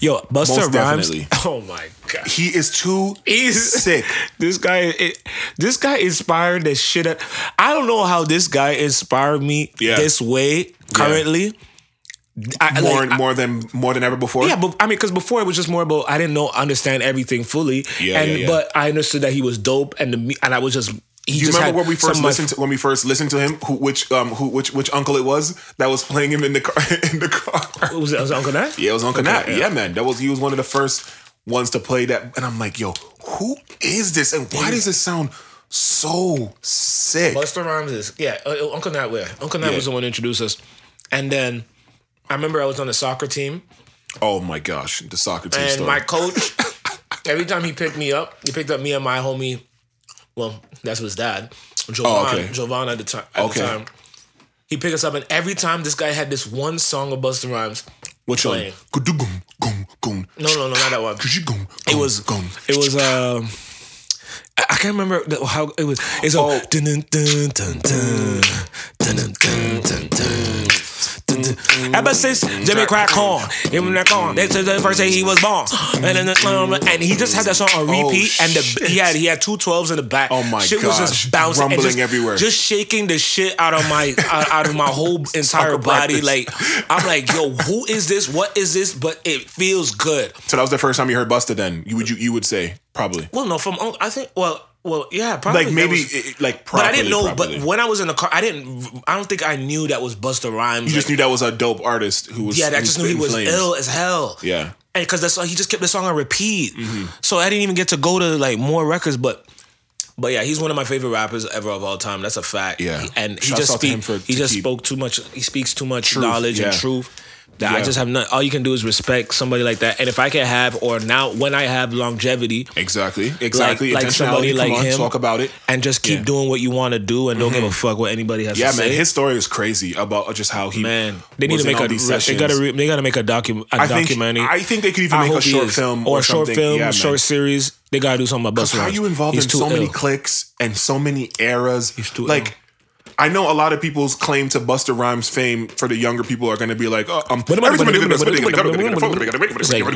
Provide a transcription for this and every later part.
Yo, Busta Most Rhymes. definitely. Oh my god. He is too He's sick. This guy, it, this guy inspired the shit. Out, I don't know how this guy inspired me Yeah. this way currently. I, More like, I- more than more than ever before. yeah, but I mean, because before it was just more about I didn't know understand everything fully, Yeah, and yeah, yeah. but I understood that he was dope, and the, and I was just. He Do you just remember had when we first of my- listened to when we first listened to him? Who which um who which which uncle it was that was playing him in the car in the car? Was it, was it Uncle Nat? Yeah, it was Uncle Okay, Nat. yeah. Yeah. man, that was he was one of the first ones to play that, and I'm like, yo, who is this, and why does this sound so sick? Busta Rhymes is yeah. uh, Uncle Nat where Uncle Nat Yeah. was the one who introduced us, and then I remember I was on the soccer team, Oh my gosh, the soccer team and story. my coach every time he picked me up, he picked up me and my homie. Well, that's his dad, Jovan. Oh, okay. Jovan at the time. At Okay. the time, he picked us up, and every time this guy had this one song of Busta Rhymes. Which one? playing. Gum. No, no, no, not that one. It was it was um I can't remember how it was. It's a Oh. Ever since Jimmy Crack corn, him and that corn, that's the first day he was born. And then the, um, and he just had that song on oh, repeat, oh, and the, he had he had two twelves in the back. Oh my shit gosh. was just bouncing, rumbling just, everywhere, just shaking the shit out of my out, out of my whole entire body. Like I'm like, yo, who is this? What is this? But it feels good. So that was the first time you heard Busta. Then you would you you would say probably. Well, no, from I think well well, yeah, probably like maybe was- it- like probably but I didn't know. properly. But when I was in the car, I didn't. I don't think I knew that was Busta Rhymes. you just knew that was a dope artist who was yeah, I just knew he was flames. ill as hell. Yeah. and because that's he just kept the song on repeat. Mm-hmm. So I didn't even get to go to like more records, but. But yeah, he's one of my favorite rappers ever of all time. That's a fact. Yeah. and he Shouts just out to him speak, he just keep- spoke too much. He speaks too much Truth, knowledge and truth. That I just have not. All you can do is respect somebody like that. And if I can have, or now when I have longevity, Exactly. Exactly. like Intentionality. somebody like on, him. talk about it. and just keep Yeah. doing what you want to do and don't give a mm-hmm. fuck what anybody has Yeah, to man. say. His story is crazy about just how he man, they need to make a these they gotta re, they gotta make a docu a I think documentary. I think they could even I make a short film or or, a short something. film, yeah, man. short series. They gotta do something about Busta How you involved He's in so many clicks and so many eras? He's too like. ill. I know a lot of people's claim to Busta Rhymes fame for the younger people are going to be like, oh, um, like,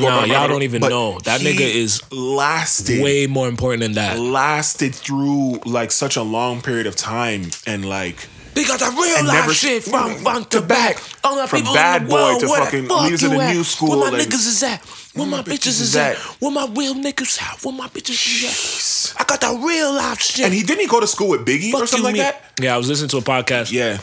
nah, y'all don't even But know. That nigga is lasted way more important than that. lasted through like such a long period of time and like They got that real And life never- shit from front to back. All the From people bad in the boy world, to where the fucking fuck leaders of you the at? new school, Where my niggas is at? Where my bitches is at? Where my real niggas at? Where my bitches is at? I got that real life shit. and he didn't he go to school with Biggie Fuck or something you, like me. that Yeah, I was listening to a podcast. yeah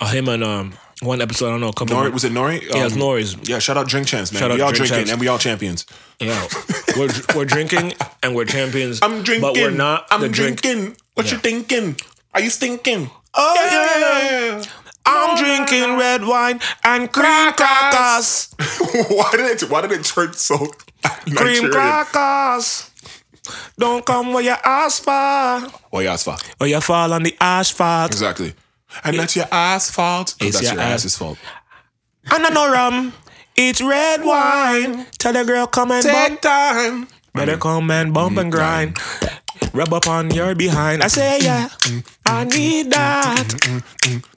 of him and um one episode. I don't know. A couple. Of Nori, was it Nori Yeah, it's Um, Nori's. yeah shout out Drink Champs man Shout out we all Drink drinking Champs. and we all champions Yeah, we're we're drinking and we're champions. I'm drinking but we're not. I'm the drink. drinking what you thinking are you stinking Oh yeah. I'm drinking red wine and cream crackers. why did it why did it turn so Cream Nigerian? crackers. Don't come where you ask for, oh yeah it's fine or you fall on the asphalt. exactly and that's your ass fault 'Cause It's that's your your ass- ass's fault And I know rum. It's red wine. Tell the girl come and bump. time Better mm. come and bump mm-hmm. and grind. Rub up on your behind. I say yeah, I need that.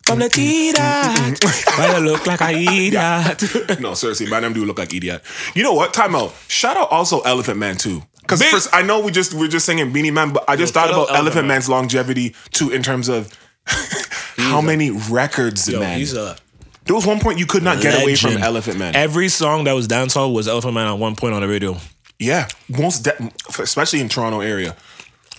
From the tea that. Why you look like I eat that? No, seriously, my name do look like idiot. You know what? Time out. Shout out also Elephant Man too. Because first, I know we just we're just singing Beenie Man, but I just thought about Elephant, Elephant Man. Man's longevity too in terms of how many records, Yo, man. he's a there was one point you could not get away from. Elephant Man. Every song that was dancehall was Elephant Man at one point on the radio. yeah, most de- especially in Toronto area,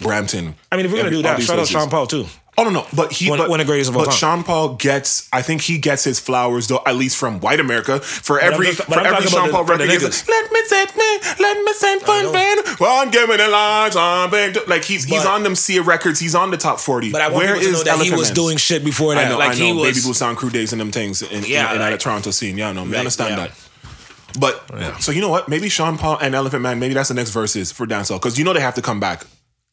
Brampton. I mean, if we're gonna do that, shout out places. Sean Paul too. Oh no, no, but he One- but, one of the greatest of all but time. Sean Paul gets, I think he gets his flowers though, at least from white America. For I'm every just- for every Sean Paul the- record, he's like, let me set me, let me send fun know. band. One give me the lines on band. Like he's he's on them Sia records. He's on the top forty. But I want Where people to know is that he was Man? doing shit before that. I know, like I know. he was. Baby Blue Sound Crew days and them things in, Yeah, in, in like- the Toronto scene. Yeah, no, we Like, understand yeah. that. But yeah. so you know what? Maybe Sean Paul and Elephant Man. Maybe that's the next Verzuz for dancehall because you know they have to come back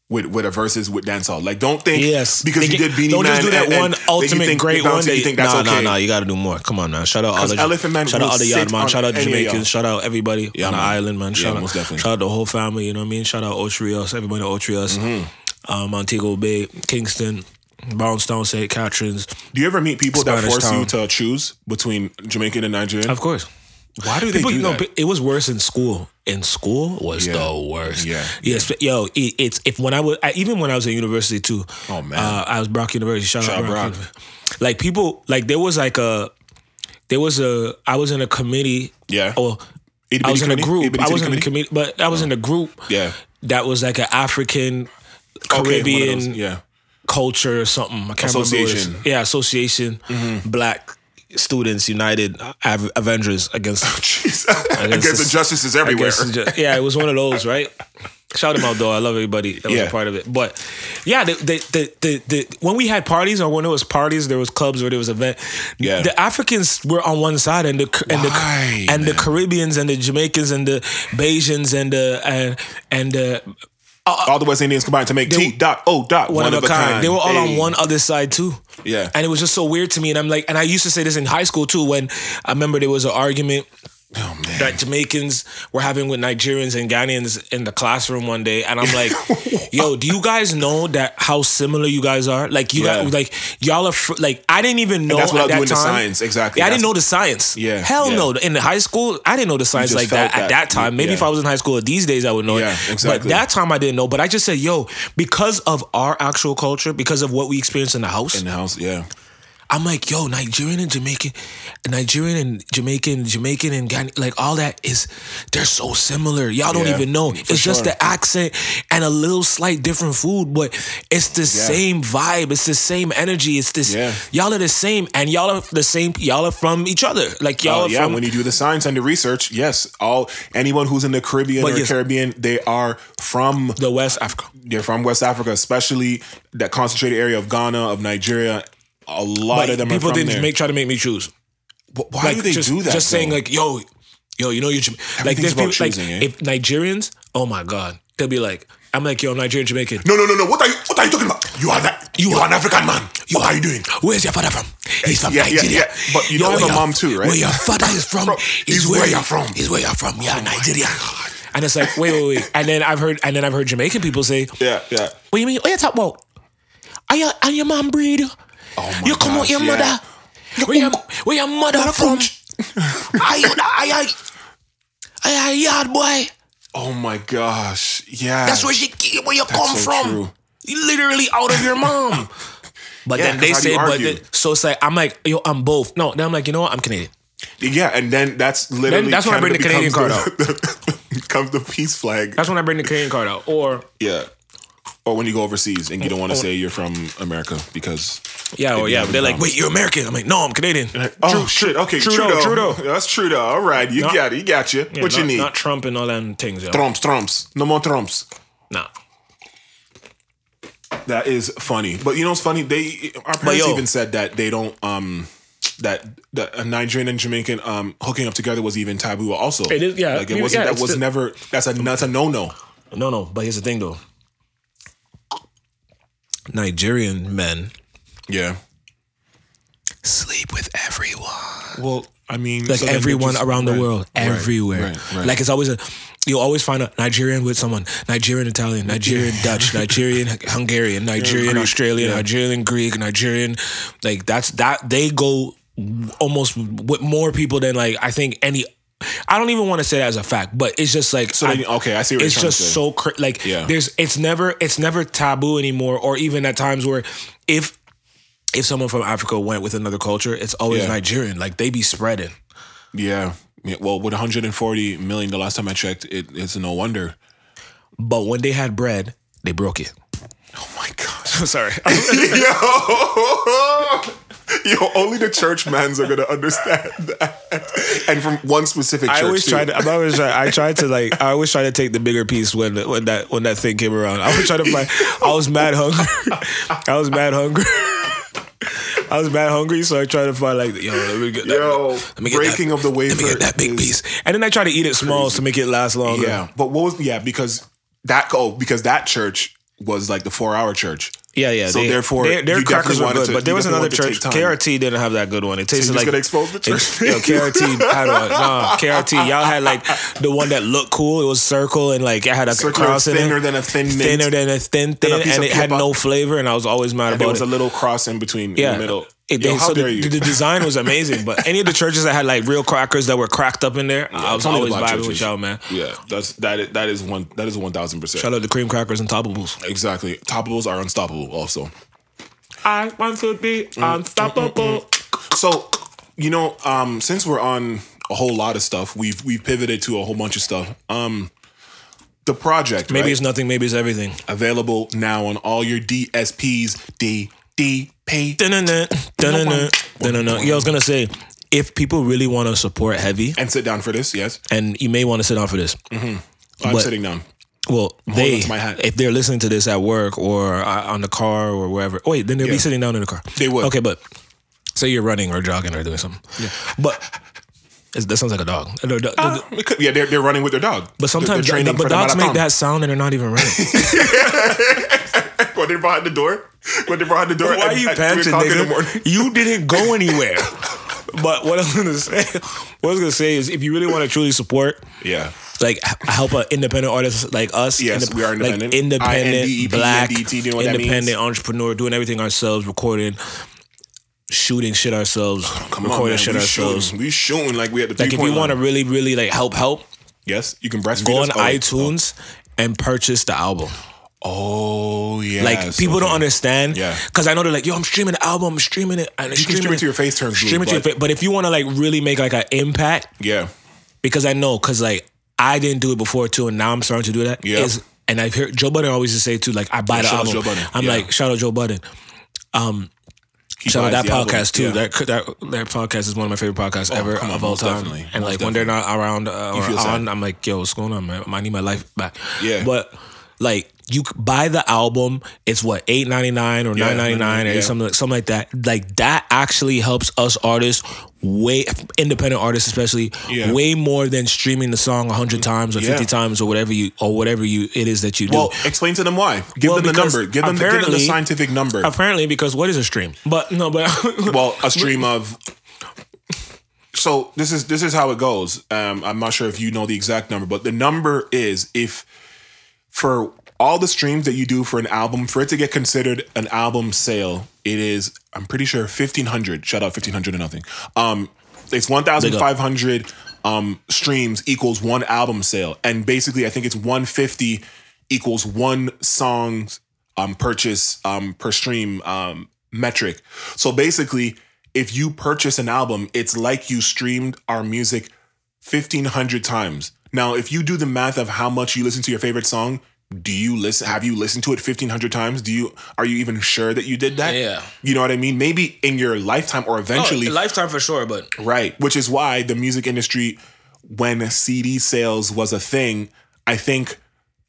with with a Verzuz with dancehall. Like don't think Yes, because you did Beenie Don't Man just do that and- and one that you ultimate think great one. That You think that's nah, okay? nah, nah. You got to do more. Come on now. Shout out all the Elephant Man Shout out all the yard man. Shout out y'all. Jamaicans. Shout out everybody Yeah, on the island, man. Yeah, Shout out, most definitely. Shout out the whole family. You know what I mean? Shout out Otrios, everybody in Otrios, Mm-hmm. um, Montego Bay, Kingston, Brownstown, St. Catharines. Do you ever meet people that Spanish force you to choose between Jamaican and Nigerian? Of course. Why do they People, do know, that? it was worse in school. In school was Yeah. the worst. Yeah. Yes. Yo, it, it's if when I was I, even when I was at university too. Oh, man. uh, I was Brock University. Shout, Shout out Brock. Brock. Like people, like there was like a, there was a. I was in a committee. Yeah. Or Itty I was in a group. Itty I was in a committee? but I was in a group. Yeah. That was like an African Okay, one of Caribbean Yeah. culture or something. I can't remember what it is. Association. Mm-hmm. Yeah, association. Black Students United Av- Avengers against Against it's- injustices everywhere. yeah, it was one of those, right? Shout them out though. I love everybody that was Yeah. a part of it. But yeah, the the, the the the when we had parties or when there was parties, there was clubs or there was event. Yeah. The Africans were on one side and the and Why, the and the? Caribbeans and the Jamaicans and the Bajans and the and and the All the West Indians combined to make T dot O dot one, of a kind. They were all Hey. on one other side too. Yeah. And it was just so weird to me. And I'm like, and I used to say this in high school too, when I remember there was an argument Oh that Jamaicans were having with Nigerians and Ghanaians in the classroom one day, and I'm like, "Yo, do you guys know that how similar you guys are? Like you Yeah. guys, like y'all are fr- like I didn't even know that's at without that doing the time. science, exactly. Yeah, I didn't know the science. Yeah, hell yeah. no. In the high school, I didn't know the science like that, felt at that. that time. Maybe if I was in high school these days, I would know Yeah, it. But that time I didn't know. But I just said, "Yo, because of our actual culture, because of what we experience in the house, In the house, yeah. I'm like, yo, Nigerian and Jamaican, Nigerian and Jamaican, Jamaican and Ghanaian, like all that is, they're so similar. Y'all don't Yeah, even know. It's just the accent and a little slight different food, but it's the same vibe. It's the same energy. It's this. Yeah. Y'all are the same, and y'all are the same. Y'all are from each other. Like y'all Oh, are yeah, from. when you do the science and the research, yes, all anyone who's in the Caribbean or yes. Caribbean, they are from the West Africa. they're from West Africa, especially that concentrated area of Ghana, of Nigeria. A lot But of them are people from didn't there. make try to make me choose. But why like do they just, do that? Just saying like, yo, yo, you know you're like Everything's there's about people like eh? if Nigerians, oh my god, they'll be like, I'm like, yo, Nigerian Jamaican. no, no, no, no. What are you? What are you talking about? You are that. You, are an African man. what are you doing? Where's your father from? He's from Yeah, yeah, Nigeria. yeah. But you know I have a mom too, right? Where your father is from From- is is where, where you're from. Oh Is where you're from. Yeah, Nigeria. And it's like, wait, wait, wait. And then I've heard, and then I've heard Jamaican people say, Yeah, yeah. "What do you mean? Oh, yeah, top. Well, Are you, are your mom breed? Oh you come out your yeah. mother? Where your, where your mother from? are you, are you, are you a yard boy? Oh my gosh. Yeah. That's where she, where you come so from? true. You literally out of your mom." But Yeah, then they 'cause how do say, but argue? the, so it's like I'm like, yo, I'm both. No, then I'm like, you know what? I'm Canadian. Yeah, and then that's literally that's when I bring the Canada Canadian becomes the, becomes the peace flag. That's when I bring the Canadian card out. Or Yeah. Or when you go overseas and you don't want to say you're from America because yeah, Maybe yeah, they're like, wait, you're American. I'm like, no, I'm Canadian. oh shit okay Trudeau, Trudeau, Trudeau. that's Trudeau all right you Not- got it you got you Yeah, what you need Not Trump and all them things, yo. Trumps Trumps no more Trumps Nah. that is funny but you know what's funny they our parents yo. even said that they don't um that that a Nigerian and Jamaican um hooking up together was even taboo also It is, yeah. like it Yeah, wasn't that it's was still- never that's a that's a no no No, no. But here's the thing, though. Nigerian men yeah sleep with everyone. well I mean Like so then everyone just- around the right, world, right, everywhere. right, right. Like it's always a. You'll always find a Nigerian with someone, Nigerian Italian, Nigerian Dutch, Nigerian Hungarian, Nigerian Greek, Australian, yeah. Nigerian Greek, Nigerian. Like that's that they go almost with more people than like I think any. I don't even want to say that as a fact, but it's just like So then- okay, I see what it's you're just so cra- like Yeah. there's it's never it's never taboo anymore, or even at times where if if someone from Africa went with another culture, it's always Yeah. Nigerian. Like they be spreading. Yeah. yeah. Well, with 140 million, the last time I checked, it, it's no wonder. But when they had bread, they broke it. Oh my gosh. Sorry. Yo. Yo, only the church mans are gonna understand that. And from one specific church. I always tried. To, I'm always try. I tried to like. I always try to take the bigger piece when when that when that thing came around. I was trying to find. I was mad hungry. I was mad hungry. I was mad hungry, so I tried to find like, yo, let me get that. Yo, let me get breaking that, of the Let me get that big piece, and then I try to eat it small to make it last longer. Yeah. But what was yeah, because that oh, because that church was like the four hour church. Yeah, yeah. So they- therefore, their, their crackers were good, to- but there was another church. wanted to take KRT didn't have that good one. It tasted just like gonna expose the church? It, yo, KRT had a nah, KRT. Y'all had like the one that looked cool. It was circle and like it had a Circular, cross in thinner it. than a thin mint. thinner than a thin Than a thin, and it had kibbeh. no flavor. And I was always mad And there about was it. a little cross in between yeah, in the middle. It, Yo, they- how so the, you. the design was amazing, but any of the churches that had like real crackers that were cracked up in there, I was it's only the always black vibing with y'all, man. Yeah, that's that. Is, that is one. That is one thousand percent. Shout out to cream crackers and toppables. Exactly. Toppables are unstoppable. Also, I want to be unstoppable. so you know, um, since we're on a whole lot of stuff, we've we've pivoted to a whole bunch of stuff. Um, the project, Maybe right? it's nothing. Maybe it's everything. available now on all your DSPs. DDP. Dun-dun-dun, dun-dun-dun, dun-dun-dun. Yeah, I was gonna say, if people really want to support heavy, And sit down for this. Yes, and you may want to sit down for this. I'm But- sitting down. Well, they on to my hat. if they're listening to this at work or uh, on the car or wherever. Wait, then they'll be Yeah. sitting down in the car. They would. Okay, but say you're running or jogging or doing something. Yeah. But it's- that sounds like a dog. The- the- the- Uh, it could- yeah, they're, they're running with their dog. but sometimes they're, training but for the dogs make marathon. that sound and they're not even running. When they're behind the door. When they're behind the door. Why at- are you panting, o'clock in the nigga? You didn't go anywhere. but what I was gonna say, what I was gonna say is, if you really want to truly support, Yeah. like help an independent artist like us. Yes, we are independent. Like independent, INDEP, black, NDT, you that independent entrepreneur, doing everything ourselves, recording, shooting shit ourselves, Come recording on, man. shit we ourselves. shooting. We shooting like we at the Like if you want to really, really like help, help, Yes, you can breastfeed go on us. Oh, iTunes and purchase the album. Oh, yeah. Like people don't understand. Yeah. Because I know they're like, yo, I'm streaming the album, I'm streaming it, and You can stream it to your face turns blue. Stream it to your face. But if you want to like really make like an impact, Yeah. because I know, because like I didn't do it before too, and now I'm starting to do that. Yeah. Is and I've heard Joe Budden always just say too, like I buy Yeah, the album. Joe Budden. I'm Yeah. like shout out Joe Budden. He Shout out that the album. podcast too. Yeah. That that that podcast is one of my favorite podcasts ever on, of all time. definitely, And most like when they're not around uh, or feel sad. I'm like, yo, what's going on, man? I need my life back. Yeah. But like you buy the album, it's what eight ninety nine or Yeah, nine ninety nine or yeah. something like something like that. Like that actually helps us artists way independent artists especially Yeah. way more than streaming the song hundred times or Yeah. fifty times or whatever you or whatever you it is that you do. Well, explain to them why. Give Well, them the number. Give them, the, give them the scientific number. Apparently, because what is a stream? But no, but well, a stream of. So this is this is how it goes. Um, I'm not sure if you know the exact number, but the number is if for all the streams that you do for an album, for it to get considered an album sale, it is I'm pretty sure 1500. Shout out 1500 or nothing. Um, it's 1500 um streams equals one album sale, and basically I think it's 150 equals one song's um purchase um per stream um metric. So basically, if you purchase an album, it's like you streamed our music 1500 times. Now, if you do the math of how much you listen to your favorite song, do you listen have you listened to it 1500 times? Do you are you even sure that you did that? Yeah. You know what I mean? Maybe in your lifetime or oh, eventually Oh, lifetime for sure. But Right. Which is why the music industry, when CD sales was a thing, I think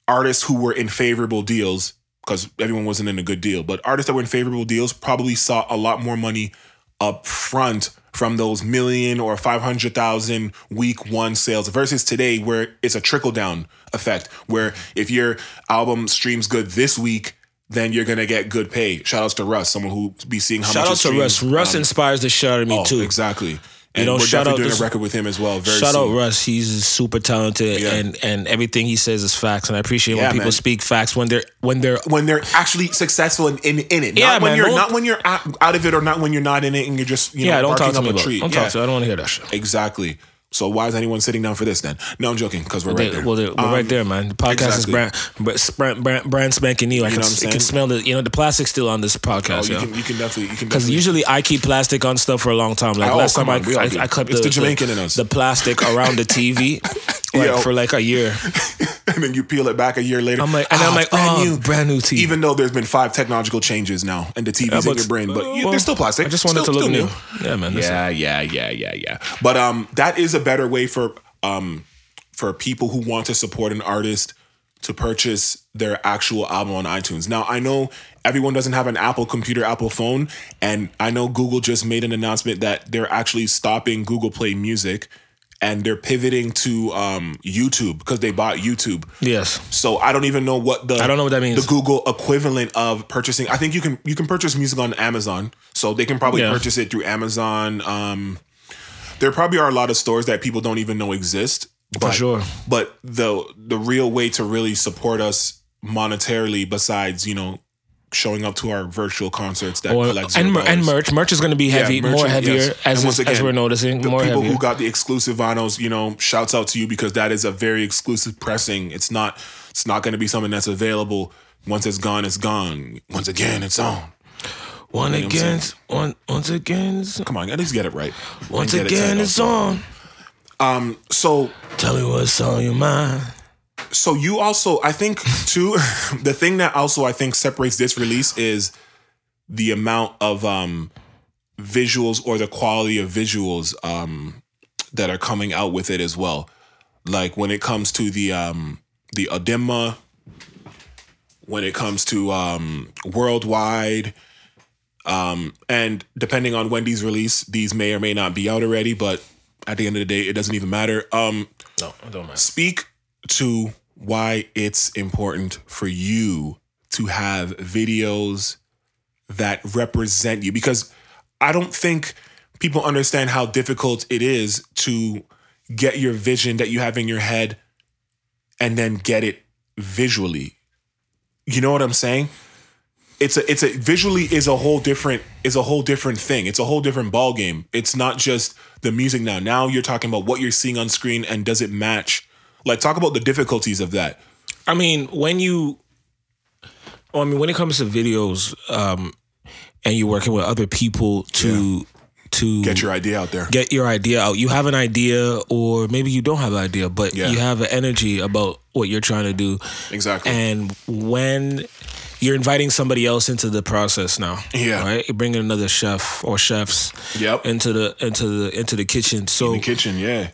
artists who were in favorable deals, because everyone wasn't in a good deal, but artists that were in favorable deals probably saw a lot more money up front from those million or 500,000 week one sales versus today where it's a trickle down effect where if your album streams good this week then you're gonna get good pay. Shout outs to Russ, someone who be seeing how shout much out to. Russ. Russ Um, inspires the shit out of me Oh, too. exactly. And know, we're shout definitely out doing this- a record with him as well. Very Shout out. Russ. He's super talented, Yeah. and and everything he says is facts. And I appreciate Yeah, when people man. speak facts when they're when they're when they're actually successful in, in, in it. Not Yeah, when man, you're don't- not when you're out, out of it or not when you're not in it and you're just you know yeah. Don't talk to me a about. Don't yeah, talk to. I don't want to hear that shit. exactly. So why is anyone sitting down for this then? No, I'm joking because we're right They- there. well, we're Um, right there, man. The podcast exactly. is brand, brand, brand, spanking new. I You can, know what I'm I can smell the, you know, the plastic's still on this Oh, podcast, you yo. can you can definitely you can Because usually I keep plastic on stuff for a long time. Like Oh, last time I, on, all I. I cut It's the, the Jamaican in us. the plastic around the TV like, Yo. for like a year. and then you peel it back a year later. I'm like, and ah, I'm like, brand oh, new, brand new TV. Even though there's been five technological changes now and the TV's in but- your brain, but you, well, they're still plastic. I just wanted Still- to look still new. Yeah, man. Yeah, yeah, yeah, yeah, yeah. But um, that is a better way for um for people who want to support an artist to purchase their actual album on iTunes. Now I know everyone doesn't have an Apple computer, Apple phone, and I know Google just made an announcement that they're actually stopping Google Play Music and they're pivoting to um YouTube because they bought YouTube. Yes. So I don't even know what the I don't know what that means. The Google equivalent of purchasing. I think you can you can purchase music on Amazon, so they can probably Yeah. purchase it through Amazon. Um, there probably are a lot of stores that people don't even know exist. But, sure. But the the real way to really support us monetarily, besides you know showing up to our virtual concerts that Or, collect and, $0. and merch. Merch is going to be Yeah, heavy, merch more heavier yes. as, And once as we're noticing. the more people heavier. who got the exclusive vinyls, you know, shouts out to you because that is a very exclusive pressing. It's not it's not going to be something that's available once it's gone, it's gone. Once again, it's on. One know again, one, once again, Come on, at least get it right. once get it again, it's on. Um, so Tell me what's on your mind. So you also I think too the thing that also I think separates this release is the amount of um visuals or the quality of visuals um that are coming out with it as well. Like when it comes to the um the Adema, when it comes to um worldwide um and depending on when these release, these may or may not be out already, but at the end of the day it doesn't even matter. Um No, I don't mind. speak to why it's important for you to have videos that represent you because I don't think people understand how difficult it is to get your vision that you have in your head and then get it visually. You know what I'm saying? It's a it's a visually is a whole different is a whole different thing. It's a whole different ball game. It's not just the music now. Now you're talking about what you're seeing on screen and does it match? Like talk about the difficulties of that. I mean, when you, well, I mean, when it comes to videos, um, and you're working with other people to to Get your idea out there. get your idea out. You have an idea, or maybe you don't have an idea, but Yeah. you have an energy about what you're trying to do. Exactly. And when you're inviting somebody else into the process now, Yeah. right? You're bringing another chef or chefs, Yep. into the into the into the kitchen. So the kitchen, yeah.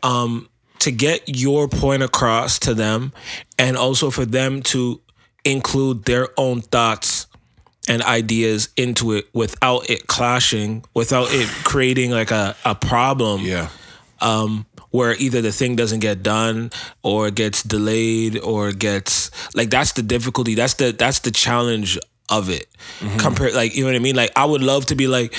To get your point across to them and also for them to include their own thoughts and ideas into it without it clashing, without it creating like a, a problem yeah. Um, where either the thing doesn't get done or it gets delayed or gets like that's the difficulty. That's the that's the challenge of it. Compared like you know what I mean? Like I would love to be like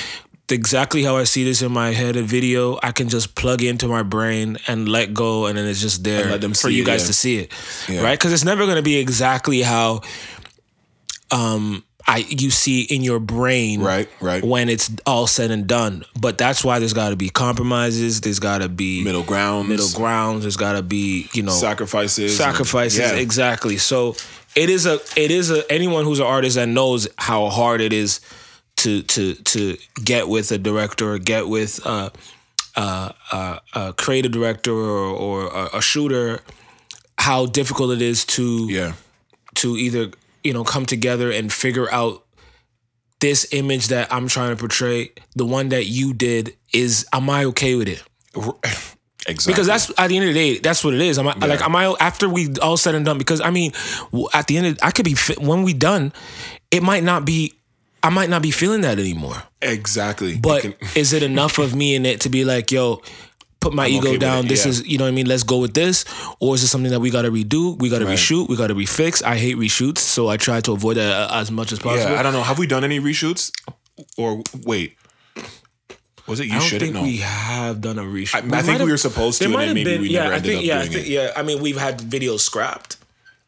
exactly how I see this in my head a video, I can just plug into my brain and let go and then it's just there for you it, guys yeah. to see it. Yeah. Right? Cuz it's never going to be exactly how um I you see in your brain Right, right. when it's all said and done. But that's why there's got to be compromises. There's got to be Middle grounds. middle grounds. There's got to be you know sacrifices. sacrifices. Yeah. Exactly. So it is a it is a anyone who's an artist that knows how hard it is to to to get with a director, get with a a, a, a creative director or, or a, shooter. How difficult it is to Yeah. to either you know come together and figure out this image that I'm trying to portray, the one that you did is am I okay with it? Exactly. Because that's at the end of the day, that's what it is. Am I like am I after we all said and done? Because I mean, at the end, of, I could be when we done, it might not be. I might not be feeling that anymore. exactly. But can- is it enough of me in it to be like, yo, put my ego okay down. This yeah. is, you know what I mean? Let's go with this. Or is it something that we got to redo? We got to Right. reshoot. We got to refix. I hate reshoots, so I try to avoid that uh, as much as possible. yeah, I don't know. Have we done any reshoots? Or wait. Was it you I don't think know? we have done a reshoot. I- I think we were supposed to, and then maybe been- we yeah, never I ended think, up yeah, I doing think, it. yeah. I mean, we've had videos scrapped.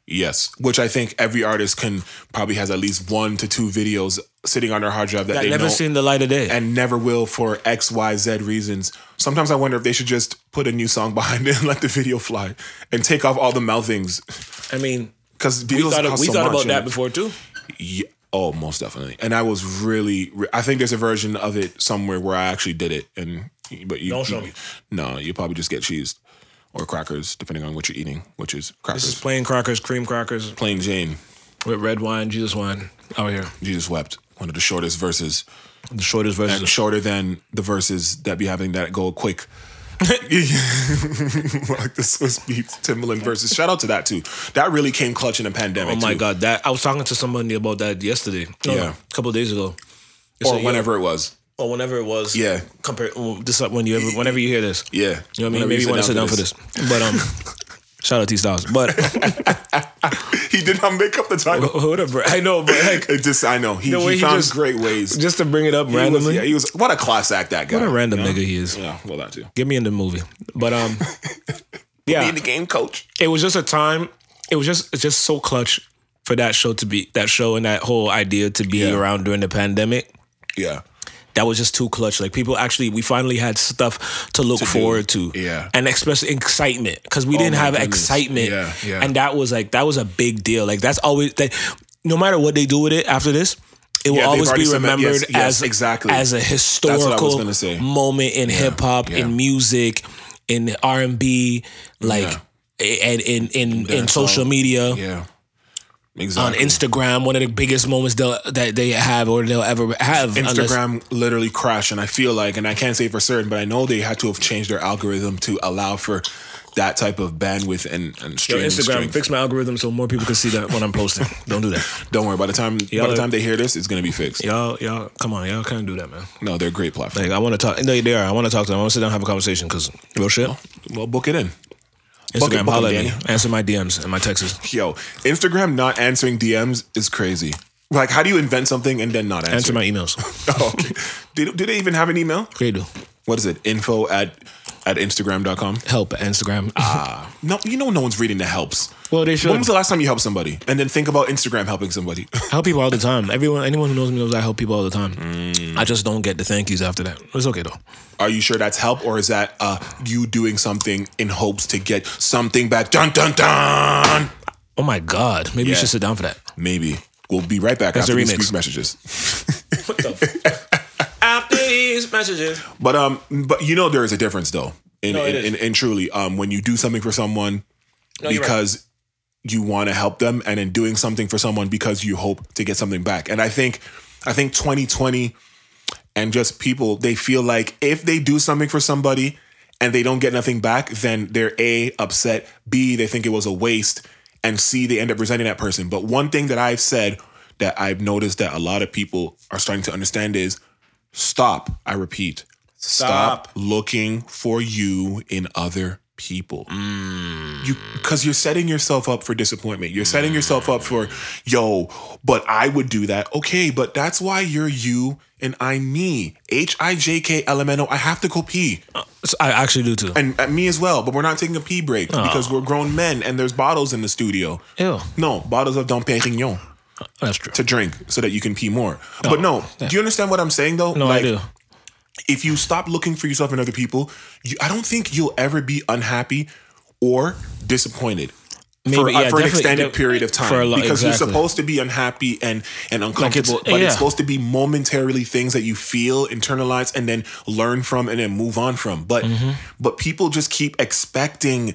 Yes, which I think every artist can probably has at least one to two videos sitting on their hard drive that, That they never seen the light of day. and never will for X, Y, Z reasons. Sometimes I wonder if they should just put a new song behind it and let the video fly and take off all the mouthings I mean, because we thought, we so thought about that before too. Yeah, oh, most definitely. And I was really, re- I think there's a version of it somewhere where I actually did it, and but you Don't show you- me. No, you probably just get cheese or crackers, depending on what you're eating, which is crackers. This is plain crackers, cream crackers Plain Jane, with red wine, Jesus wine oh, out here. Jesus wept. One of the shortest verses, The shortest version. and shorter than the verses that be having that go quick. like the Swizz Beatz Timbaland Verzuz. Shout out to that too. That really came clutch in a pandemic. Oh my too. god, that I was talking to somebody about that yesterday. No, Yeah. a couple of days ago. They Or yo, whenever it was. or whenever it was. Yeah. Compare well, this when you ever, whenever you hear this. Yeah. You know what I mean? Maybe you want to sit down for this. But um, shout out T Styles. But He did not make up the title. whatever. I know, but like It just I know he, The way he he found just- great ways. just to bring it up He was, randomly. yeah, he was what a class act that guy. what a random you know? nigga he is. Yeah, well that too. Get me in the movie. But um, yeah, in the game, coach. it was just a time. It was just it's just so clutch for that show to be that show and that whole idea to be Yeah. around during the pandemic. Yeah. That was just too clutch. Like people actually, we finally had stuff to look do. forward to. Yeah. and especially excitement because we oh didn't have goodness. excitement. Yeah, yeah. and that was like that was a big deal. Like that's always that. No matter what they do with it after this, it will Yeah, always be remembered yes, yes, as exactly. as a what I was historical moment in hip hop, yeah. in music, in R and B, like and in in in dancehall. social media Yeah. On Instagram. One of the biggest moments they'll, that they have or they'll ever have. unless- Instagram literally crashed, and I feel like, and I can't say for certain, but I know they had to have changed their algorithm to allow for that type of bandwidth and, and Yo, streaming Instagram, strength. fix my algorithm so more people can see that when I'm posting. Don't do that. Don't worry. By the time by Y'all the time they hear this, it's gonna be fixed. Y'all, y'all, come on, y'all can't do that, man. No, they're a great platform. Like, I want to talk. No, they are. I want to talk to them. I want to sit down and have a conversation because real shit. Well, book it in. Instagram, holla at me. Answer my DMs and my texts. Yo, Instagram not answering DMs is crazy. Like, how do you invent something and then not answer? Answer my emails. Oh, okay. do, do they even have an email? They do. What is it? Info at at Instagram.com? Help at Instagram. Ah, no, you know no one's reading the helps. well, they should When was the last time you helped somebody? And then think about Instagram helping somebody. help people all the time. Everyone, anyone who knows me knows I help people all the time. Mm. I just don't get the thank yous after that. It's okay though. Are you sure that's help, or is that uh, you doing something in hopes to get something back? Dun dun dun. Oh my god, maybe you should sit down for that. Maybe we'll be right back That's after the these messages. Messages, But um, but you know there is a difference though. In No, in, in, in truly, um, when you do something for someone right. because you want to help them, and then doing something for someone because you hope to get something back. And I think, I think 2020 and just people they feel like if they do something for somebody and they don't get nothing back, then they're a upset. B they think it was a waste, and C they end up resenting that person. But one thing that I've said that I've noticed that a lot of people are starting to understand is stop. I repeat, stop, Stop. looking for you in other people. Mm. You because you're setting yourself up for disappointment. You're setting yourself up for, yo, but I would do that. Okay, but that's why you're you and I'm me. H I J K L M N O. I have to go pee. Uh, so I actually do too. And, and me as well, but we're not taking a pee break oh. because we're grown men and there's bottles in the studio. Ew, No, bottles of Dom Perignon that's true. to drink so that you can pee more. But no, do you understand what I'm saying though? No, like, I do. if you stop looking for yourself in other people, you, I don't think you'll ever be unhappy or disappointed. for, Maybe, yeah, for an definitely- extended de- period of time for a lo- because you're exactly. supposed to be unhappy and and uncomfortable but yeah. it's supposed to be momentarily things that you feel internalize and then learn from and then move on from but Mm-hmm. but people just keep expecting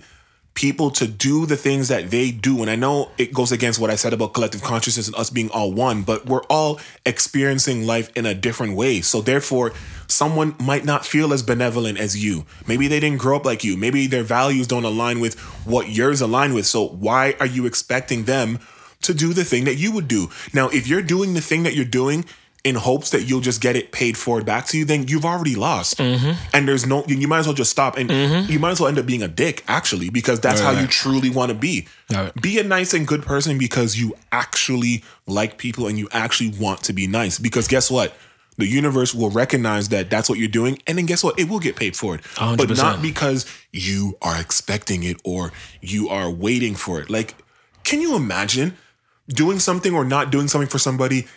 people to do the things that they do. And i know it goes against what i said about collective consciousness and us being all one but we're all experiencing life in a different way. So therefore someone might not feel as benevolent as you. Maybe they didn't grow up like you. Maybe their values don't align with what yours align with. So why are you expecting them to do the thing that you would do? Now if you're doing the thing that you're doing in hopes that you'll just get it paid forward back to you, then you've already lost. Mm-hmm. And there's no, you might as well just stop and you might as well end up being a dick, actually, because that's how Right. you truly want to be. Right. Be a nice and good person because you actually like people and you actually want to be nice. Because guess what? The universe will recognize that that's what you're doing. And then guess what? It will get paid for it. But 100%. not because you are expecting it or you are waiting for it. Like, can you imagine doing something or not doing something for somebody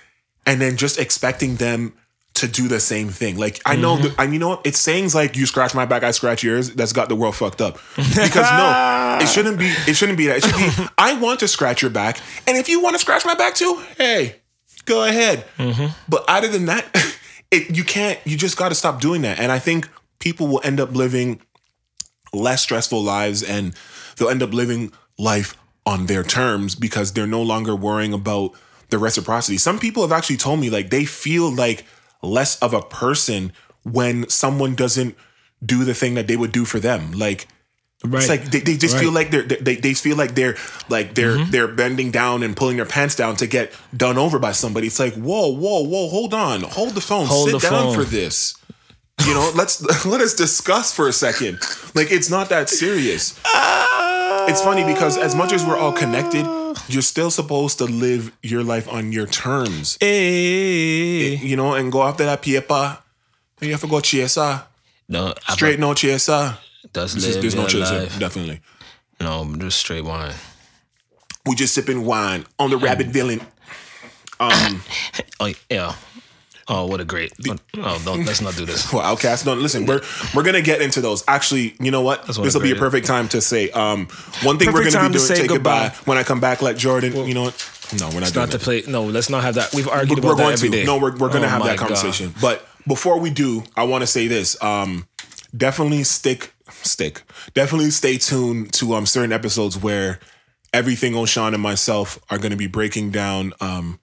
and then just expecting them to do the same thing. Like I know, mm-hmm. that, and you know what? It's sayings like "you scratch my back, I scratch yours." That's got the world fucked up. Because no, it shouldn't be. It shouldn't be that. It should be. I want to scratch your back, and if you want to scratch my back too, hey, go ahead. Mm-hmm. But other than that, it you can't. You just got to stop doing that. And I think people will end up living less stressful lives and they'll end up living life on their terms because they're no longer worrying about the reciprocity. Some people have actually told me like they feel like less of a person when someone doesn't do the thing that they would do for them. Like Right. it's like they, they just Right. feel like they're they, they feel like they're like they're Mm-hmm. they're bending down and pulling their pants down to get done over by somebody. It's like whoa whoa whoa hold on hold the phone Hold sit the down phone. for this. You know let's let us discuss for a second. Like it's not that serious. It's funny because as much as we're all connected, you're still supposed to live your life on your terms. Hey. You know, and go after that paper. You have to go chaser. No, Straight no chaser. Does There's, live there's no life. definitely. No, just straight wine. We just sipping wine on the rabbit villain. Um, Oh yeah. Oh, what a great. oh, don't let's not do this. well, OutKast. No, listen, we're we're gonna get into those. Actually, you know what? what This will be a great. perfect time to say um one thing we're Perfect gonna time be to doing. say Take goodbye. goodbye. when I come back. Like Jordan, you know what? No, we're not doing Not to that. play. No, let's not have that. We've argued we're about that going every to. day. No, we're, we're going to Oh have my that God. conversation. But before we do, I want to say this. Um, definitely stick, stick. Definitely stay tuned to um certain episodes where everything O'Shawn and myself are going to be breaking down um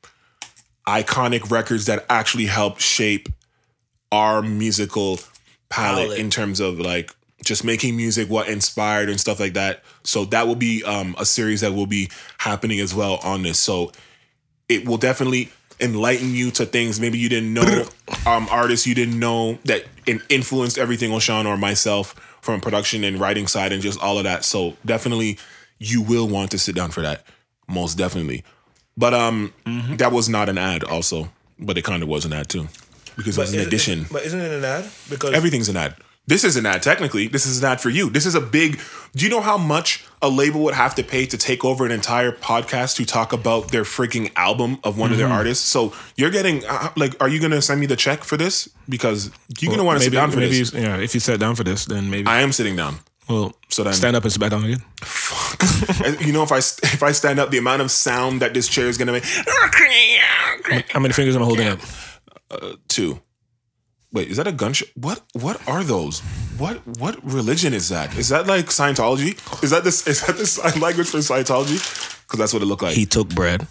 iconic records that actually help shape our musical palette, Palette. in terms of like just making music, what inspired and stuff like that. So that will be um a series that will be happening as well on this. So it will definitely enlighten you to things maybe you didn't know, um, artists you didn't know that influenced everything on Sean or myself from production and writing side and just all of that. So definitely you will want to sit down for that. Most definitely. But um that was not an ad also, but it kind of was an ad too. Because it was an addition. But isn't it an ad? Because Everything's an ad. This is an ad, technically. This is an ad for you. This is a big. Do you know how much a label would have to pay to take over an entire podcast to talk about their freaking album of one of Mm-hmm. their artists? So you're getting, uh, like, are you going to send me the check for this? Because you're going to want to sit down for maybe this. Yeah, if you sat down for this, then maybe. I am sitting down. Well, So then- stand up and sit back down again. And you know, if I if I stand up, the amount of sound that this chair is going to make. How many fingers am I holding up? Uh, two. Wait, is that a gunshot? What what are those? What what religion is that? Is that like Scientology? Is that this is that the sign language for Scientology? Because that's what it looked like. He took bread.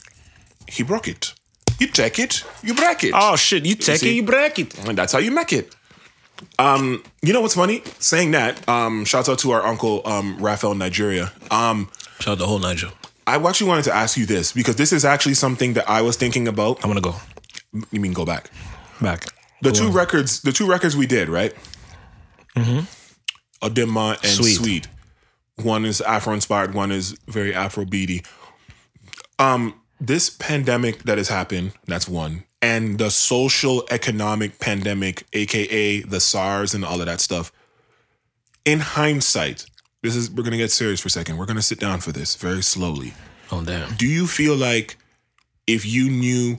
he broke it. You take it, you break it. Oh shit! You take see? it, you break it. And that's how you make it. Um, you know what's funny? Saying that, um, shout out to our uncle um Raphael Nigeria. Um, Shout out the whole Niger. I actually wanted to ask you this because this is actually something that I was thinking about. I'm gonna go You mean go back? back. The two records, the two records we did, right? Mm-hmm. Adema and Sweet. Sweet. One is Afro inspired, one is very Afro beady. Um, this pandemic that has happened, that's one. And the social economic pandemic, aka the SARS and all of that stuff. In hindsight, this is we're gonna get serious for a second. We're gonna sit down for this very slowly Oh damn. do you feel like if you knew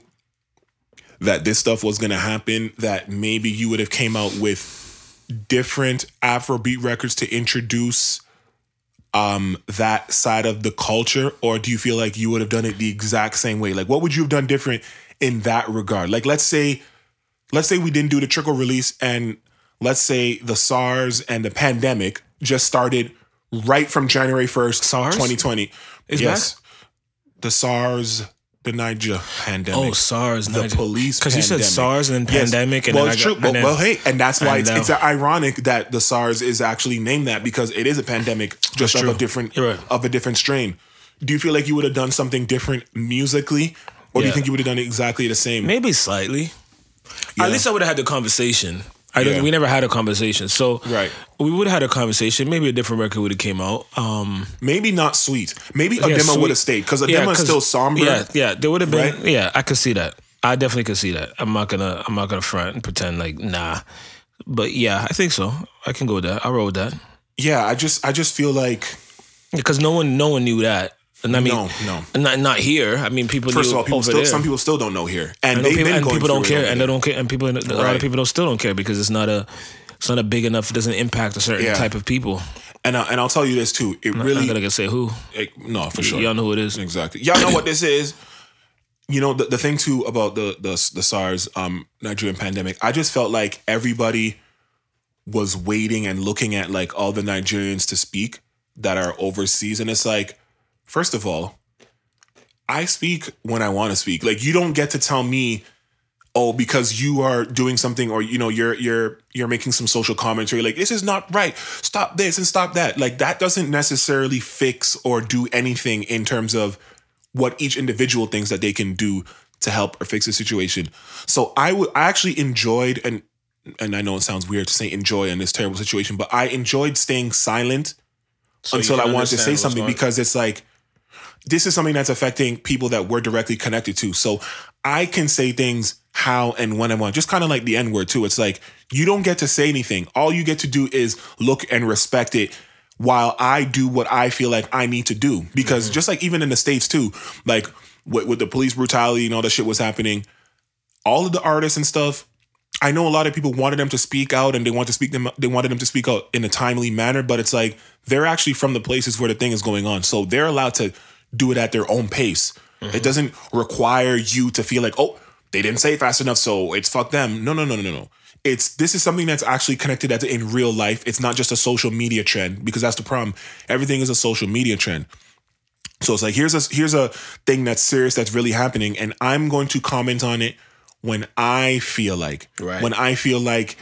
that this stuff was to happen that maybe you would have came out with different afrobeat records to introduce um that side of the culture or do you feel like you would have done it the exact same way like what would you have done different in that regard like let's say let's say we didn't do the trickle release and let's say the SARS and the pandemic just started right from January 1st SARS? 2020 Is yes the SARS the Niger pandemic Oh, SARS. the police Because you said. SARS and then Yes. pandemic, and well, it's I got, true. Well, then, well, hey, and that's why and it's, it's ironic that the SARS is actually named that because it is a pandemic, just of a different right. of a different strain. Do you feel like you would have done something different musically, or do you Yeah. think you would have done exactly the same? maybe slightly. At least I would have had the conversation. I Yeah. don't, we never had a conversation, so Right. we would have had a conversation. Maybe a different record would have came out. Um, Maybe not sweet. Maybe yeah, Adema Sweet- would have stayed because Adema yeah, is 'cause- still somber. Yeah, yeah, there would have been. Right? Yeah, I could see that. I definitely could see that. I'm not gonna. I'm not gonna front and pretend like nah. But yeah, I think so. I can go with that. I'll roll with that Yeah, I just I just feel like because no one, no one knew that. And I mean, No, no. not not here. I mean, people. first knew of all, people still there. some people still don't know here, and know people, and people don't care, and they don't care, and people, a lot of people don't still don't care because it's not a, it's not a big enough. It doesn't impact a certain Yeah. type of people. And I, and I'll tell you this too. It I'm really not gonna say who. it- no for sure. Y'all know who it is. Exactly. Y'all know what this is. You know the, the thing too about the the the SARS um Nigerian pandemic. I just felt like everybody was waiting and looking at like all the Nigerians to speak that are overseas, and it's like, first of all, I speak when I want to speak. Like you don't get to tell me, oh, because you are doing something or you know you're you're you're making some social commentary like this is not right. Stop this and stop that. Like that doesn't necessarily fix or do anything in terms of what each individual thinks that they can do to help or fix a situation. So I would I actually enjoyed and and I know it sounds weird to say enjoy in this terrible situation, but I enjoyed staying silent So until I wanted to say something going- because it's like this is something that's affecting people that we're directly connected to. So I can say things how and when I want, just kind of like the N word too. It's like you don't get to say anything. All you get to do is look and respect it while I do what I feel like I need to do. Mm-hmm. Because just like even in the States too, like with, with the police brutality and all that shit was happening, all of the artists and stuff, I know a lot of people wanted them to speak out and they want to speak them they wanted them to speak out in a timely manner, but it's like they're actually from the places where the thing is going on. So they're allowed to do it at their own pace. It mm-hmm. doesn't require you to feel like, oh, they didn't say it fast enough, so it's fuck them. No, no, no, no, no. It's this is something that's actually connected at in real life. It's not just a social media trend because that's the problem. Everything is a social media trend. So it's like here's a here's a thing that's serious that's really happening, and I'm going to comment on it when I feel like Right. when I feel like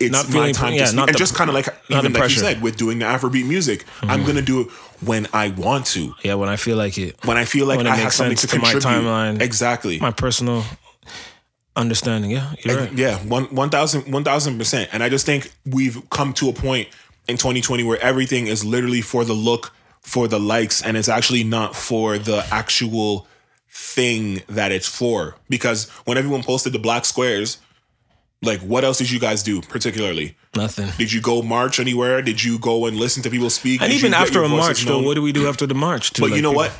it's Not my time yeah, to speak. and the- just kind of like even like you pressure. Mm-hmm. said with doing the Afrobeat music, I'm gonna do it when I want to, Yeah, when I feel like it. when I feel like I have something sense to to my contribute. timeline. Exactly. My personal understanding. Yeah, you're right. Yeah, one one thousand one thousand percent. And I just think we've come to a point in 2020 where everything is literally for the look, for the likes, and it's actually not for the actual thing that it's for. Because when everyone posted the black squares, like what else did you guys do particularly? Nothing. Did you go march anywhere? Did you go and listen to people speak? And Did even after a march, though, what do we do after the march? too? But you know people- what?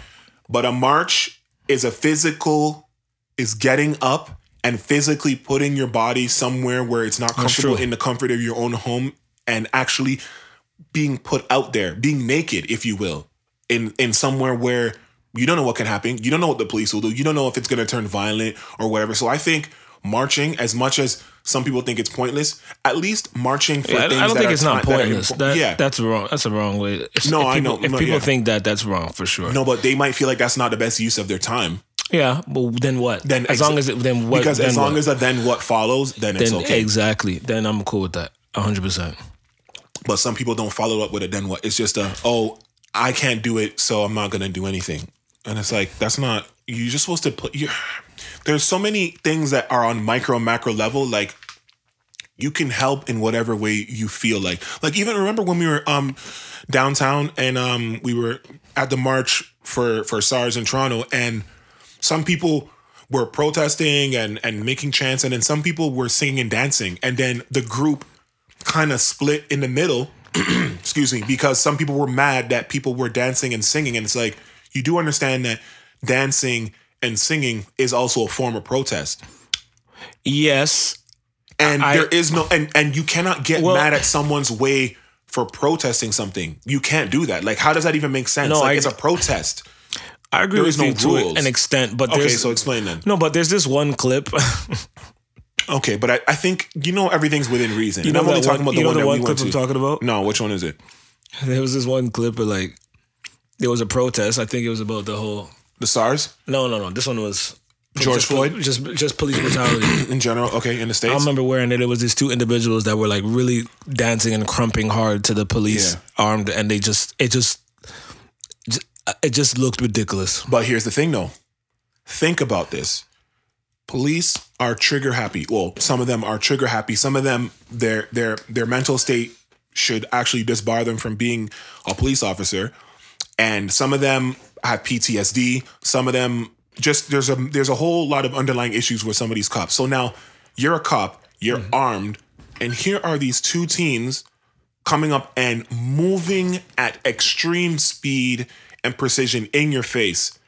But a march is a physical, is getting up and physically putting your body somewhere where it's not comfortable in the comfort of your own home and actually being put out there, being naked, if you will, in in somewhere where you don't know what can happen. You don't know what the police will do. You don't know if it's gonna turn violent or whatever. So I think marching, as much as some people think it's pointless, at least marching for Yeah, things I don't that think are it's not that pointless. impo- That, yeah, that's wrong. That's a wrong way. If, No, if I people, know. If No, people yeah. think that, that's wrong for sure. no, but they might feel like that's not the best use of their time. Yeah, but then what? Then as exa- long as it, then what? because then as long what? as a then what follows, then it's okay. exactly, then I'm cool with that. hundred percent. but some people don't follow up with a then what. It's just a oh, I can't do it, so I'm not gonna do anything. And it's like that's not. You're just supposed to put. You, there's so many things that are on micro macro level. Like you can help in whatever way you feel like. Like even remember when we were um downtown and um we were at the march for for SARS in Toronto and some people were protesting and and making chants and then some people were singing and dancing and then the group kind of split in the middle excuse me because some people were mad that people were dancing and singing and it's like you do understand that dancing and singing is also a form of protest Yes, and I- there is no and and you cannot get Well- mad at someone's way for protesting something you can't do that like how does that even make sense No, like I- it's a protest I agree There with is no you to rules. an extent, but okay so explain then no, but there's this one clip. okay but I, I think you know everything's within reason You and know i'm only talking one- about the you know one the that one we went clip to I'm talking about? no which one is it there was this one clip of like there was a protest. I think it was about the whole. The sars No, no, no. This one was George just, Floyd? Just just police brutality. in general okay in the states I remember wearing it. It was these two individuals that were like really dancing and crumping hard to the police Yeah. armed, and they just it just j- uh, it just looked ridiculous. But here's the thing though. Think about this. Police are trigger happy. Well, some of them are trigger happy. Some of them their their their mental state should actually disbar them from being a police officer. And some of them have PTSD. Some of them just there's a there's a whole lot of underlying issues with some of these cops. So now you're a cop, you're mm-hmm. armed, and here are these two teens coming up and moving at extreme speed and precision in your face.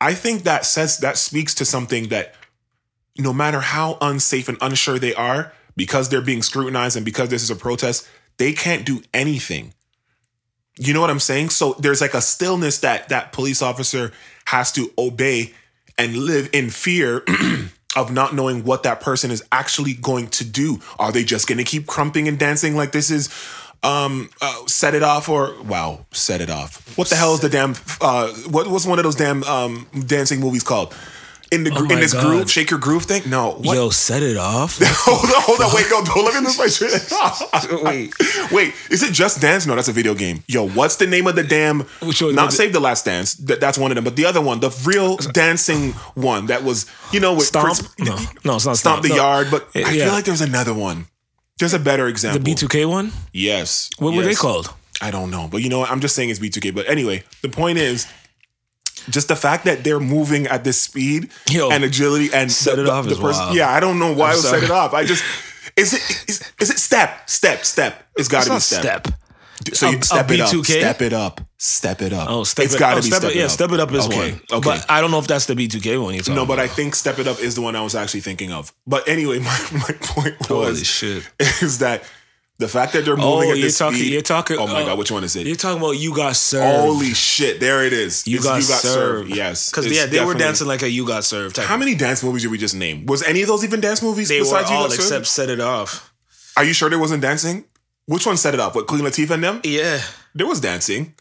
I think that says that speaks to something that no matter how unsafe and unsure they are, because they're being scrutinized and because this is a protest, they can't do anything. You know what I'm saying? So there's like a stillness that that police officer has to obey and live in fear of not knowing what that person is actually going to do. Are they just going to keep crumping and dancing like this is um uh, set it off or wow set it off what the hell is the damn uh what was one of those damn um dancing movies called in the oh gr- in Oh my this God. groove shake your groove thing no what Yo, set it off. hold on hold on wait no don't let me lose my shit Wait. wait is it just dance no that's a video game yo what's the name of the damn Which one? not The- save the last dance That- that's one of them but the other one the real dancing one that was you know with Stomp? Chris- No, no, it's not stomp Stomp. the No. yard but i Yeah. feel like there's another one there's a better example. The B2K one? yes What were they called? I don't know, but you know what? I'm just saying it's B2K. But anyway, the point is just the fact that they're moving at this speed Yo, and agility and set the, it off the is wild. Yeah, I don't know why I'm set it off. I just is it is, is it step step step? It's got to be step. step. So you step it up, step it up, step it up. Oh, step it's it, got oh, be step step it, it yeah, up. step it up is okay. one. Okay, But I don't know if that's the B2K one you're talking no, but I think step it up is the one I was actually thinking of. But anyway, my, my point Holy was shit. is that the fact that they're moving Oh, at you're this talking. speed. You're talking. Oh my uh, god, which one is it? You're talking about you got served. Holy shit! There it is. you It's got, served. Yes, because yeah, they were dancing like a you got served. Type How many dance movies did we just name? Was any of those even dance movies? They were besides You all Got Served? except set it off. Are you sure there wasn't dancing? Which one set it up? What Queen Latifah and them? Yeah. There was dancing.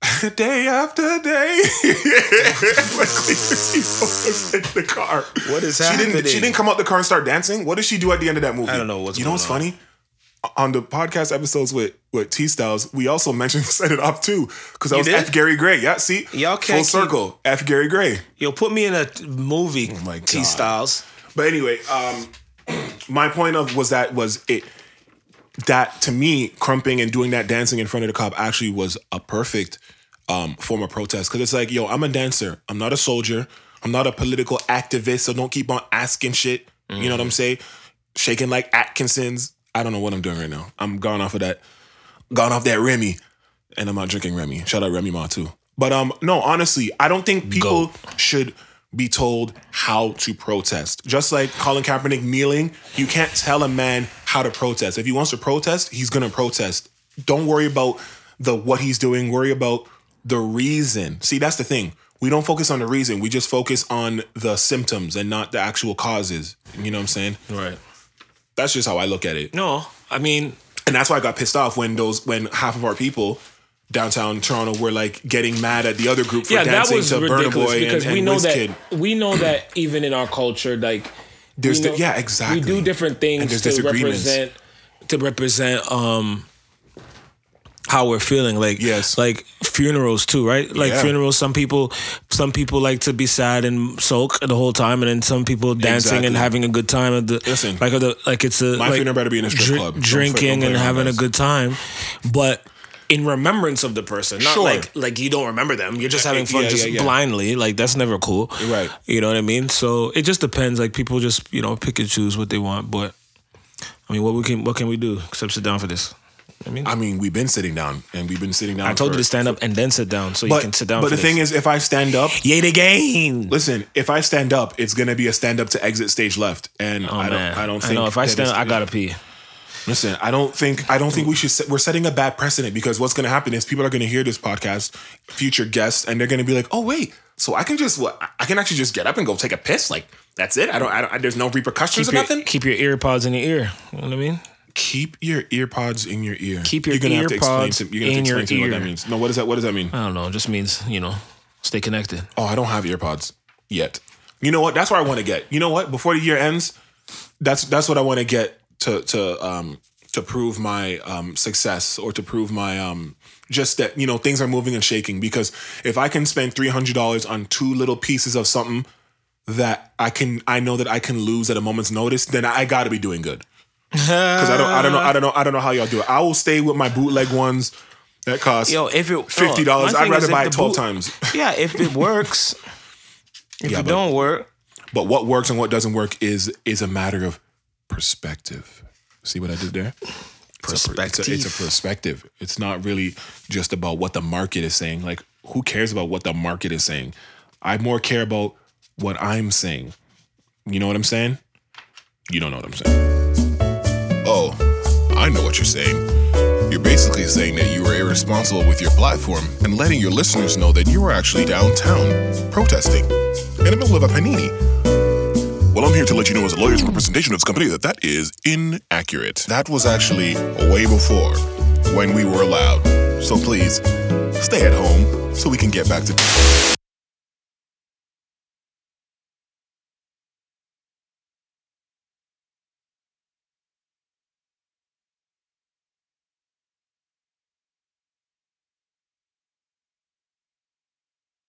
day after day. when Queen Latifah was in the car. What is She didn't. happening? She didn't come out the car and start dancing. What did she do at the end of that movie? I don't know what's You know what's on. funny? On the podcast episodes with with T Styles, we also mentioned set it up too because that was did? F Gary Gray. Yeah, see, Y'all can't full keep- circle. F Gary Gray. Yo, put me in a movie. Oh my T Styles. But anyway, um, my point of was that was it that to me crumping and doing that dancing in front of the cop actually was a perfect um, form of protest because it's like yo i'm a dancer i'm not a soldier i'm not a political activist so don't keep on asking shit you know what i'm saying shaking like atkinson's i don't know what i'm doing right now i'm gone off of that gone off that remy and i'm not drinking remy shout out remy ma too but um no honestly i don't think people should be told how to protest. Just like Colin Kaepernick kneeling, you can't tell a man how to protest. If he wants to protest, he's gonna protest. Don't worry about the what he's doing. Worry about the reason. See, that's the thing. We don't focus on the reason. We just focus on the symptoms and not the actual causes. You know what I'm saying? Right. That's just how I look at it. No, I mean, And that's why I got pissed off when those when half of our people downtown Toronto were like getting mad at the other group for yeah, that dancing was to Burna ridiculous Boy because and, we know Wizkid. that we know that even in our culture, like There's we the- yeah, exactly. We do different things And to represent to represent um how we're feeling like Yes. like funerals too right like Yeah. funerals some people some people like to be sad and sulk the whole time and then some people dancing and having a good time at the Listen, like the like it's a my like, funeral better be in a strip dri- club. Drinking don't and having a good time but in remembrance of the person not Sure. like like you don't remember them you're just having fun Yeah, just yeah, yeah. blindly like that's never cool Right. you know what I mean? So it just depends. Like people just you know pick and choose what they want. But I mean, what we can what can we do except sit down for this? I mean, I, I mean, we've been sitting down and we've been sitting down. I told for- you to stand up and then sit down so you can sit down. but the thing is, if I stand up, yay the game. listen, if I stand up, it's gonna be a stand up to exit stage left, and Oh I don't, I don't think. know if I stand, I gotta pee. Listen, I don't think I don't think we should. Set, we're setting a bad precedent because what's going to happen is people are going to hear this podcast, future guests, and they're going to be like, "Oh wait, so I can just what? I can actually just get up and go take a piss? Like that's it? I don't. I don't there's no repercussions Keep or your, nothing. keep your ear pods in your ear. You know what I mean? Keep your ear pods in your ear. Keep your you're gonna have to explain to you're gonna have to explain to me what that means. No, what does that? What does that mean? I don't know. It just means you know, stay connected. Oh, I don't have ear pods yet. You know what? That's where I want to get. You know what? Before the year ends, that's that's what I want to get to to um to prove my um success or to prove my um just that you know things are moving and shaking because if I can spend three hundred dollars on two little pieces of something that I can I know that I can lose at a moment's notice, then I got to be doing good. Because I don't I don't know I don't know I don't know how y'all do it. I will stay with my bootleg ones that cost Yo, if it fifty dollars. I'd rather buy it twelve boot- times. Yeah, if it works. if Yeah, it but- don't work, But what works and what doesn't work is is a matter of perspective. See what I did there? It's a It's a, it's a Perspective. perspective. It's not really just about what the market is saying. Like, who cares about what the market is saying? I more care about what I'm saying. You know what I'm saying? You don't know what I'm saying. Oh, I know what you're saying. You're basically saying that you were irresponsible with your platform and letting your listeners know that you were actually downtown protesting in the middle of a panini. Well, I'm here to let you know as a lawyer's representation of this company that that is inaccurate. That was actually way before when we were allowed. So please, stay at home so we can get back to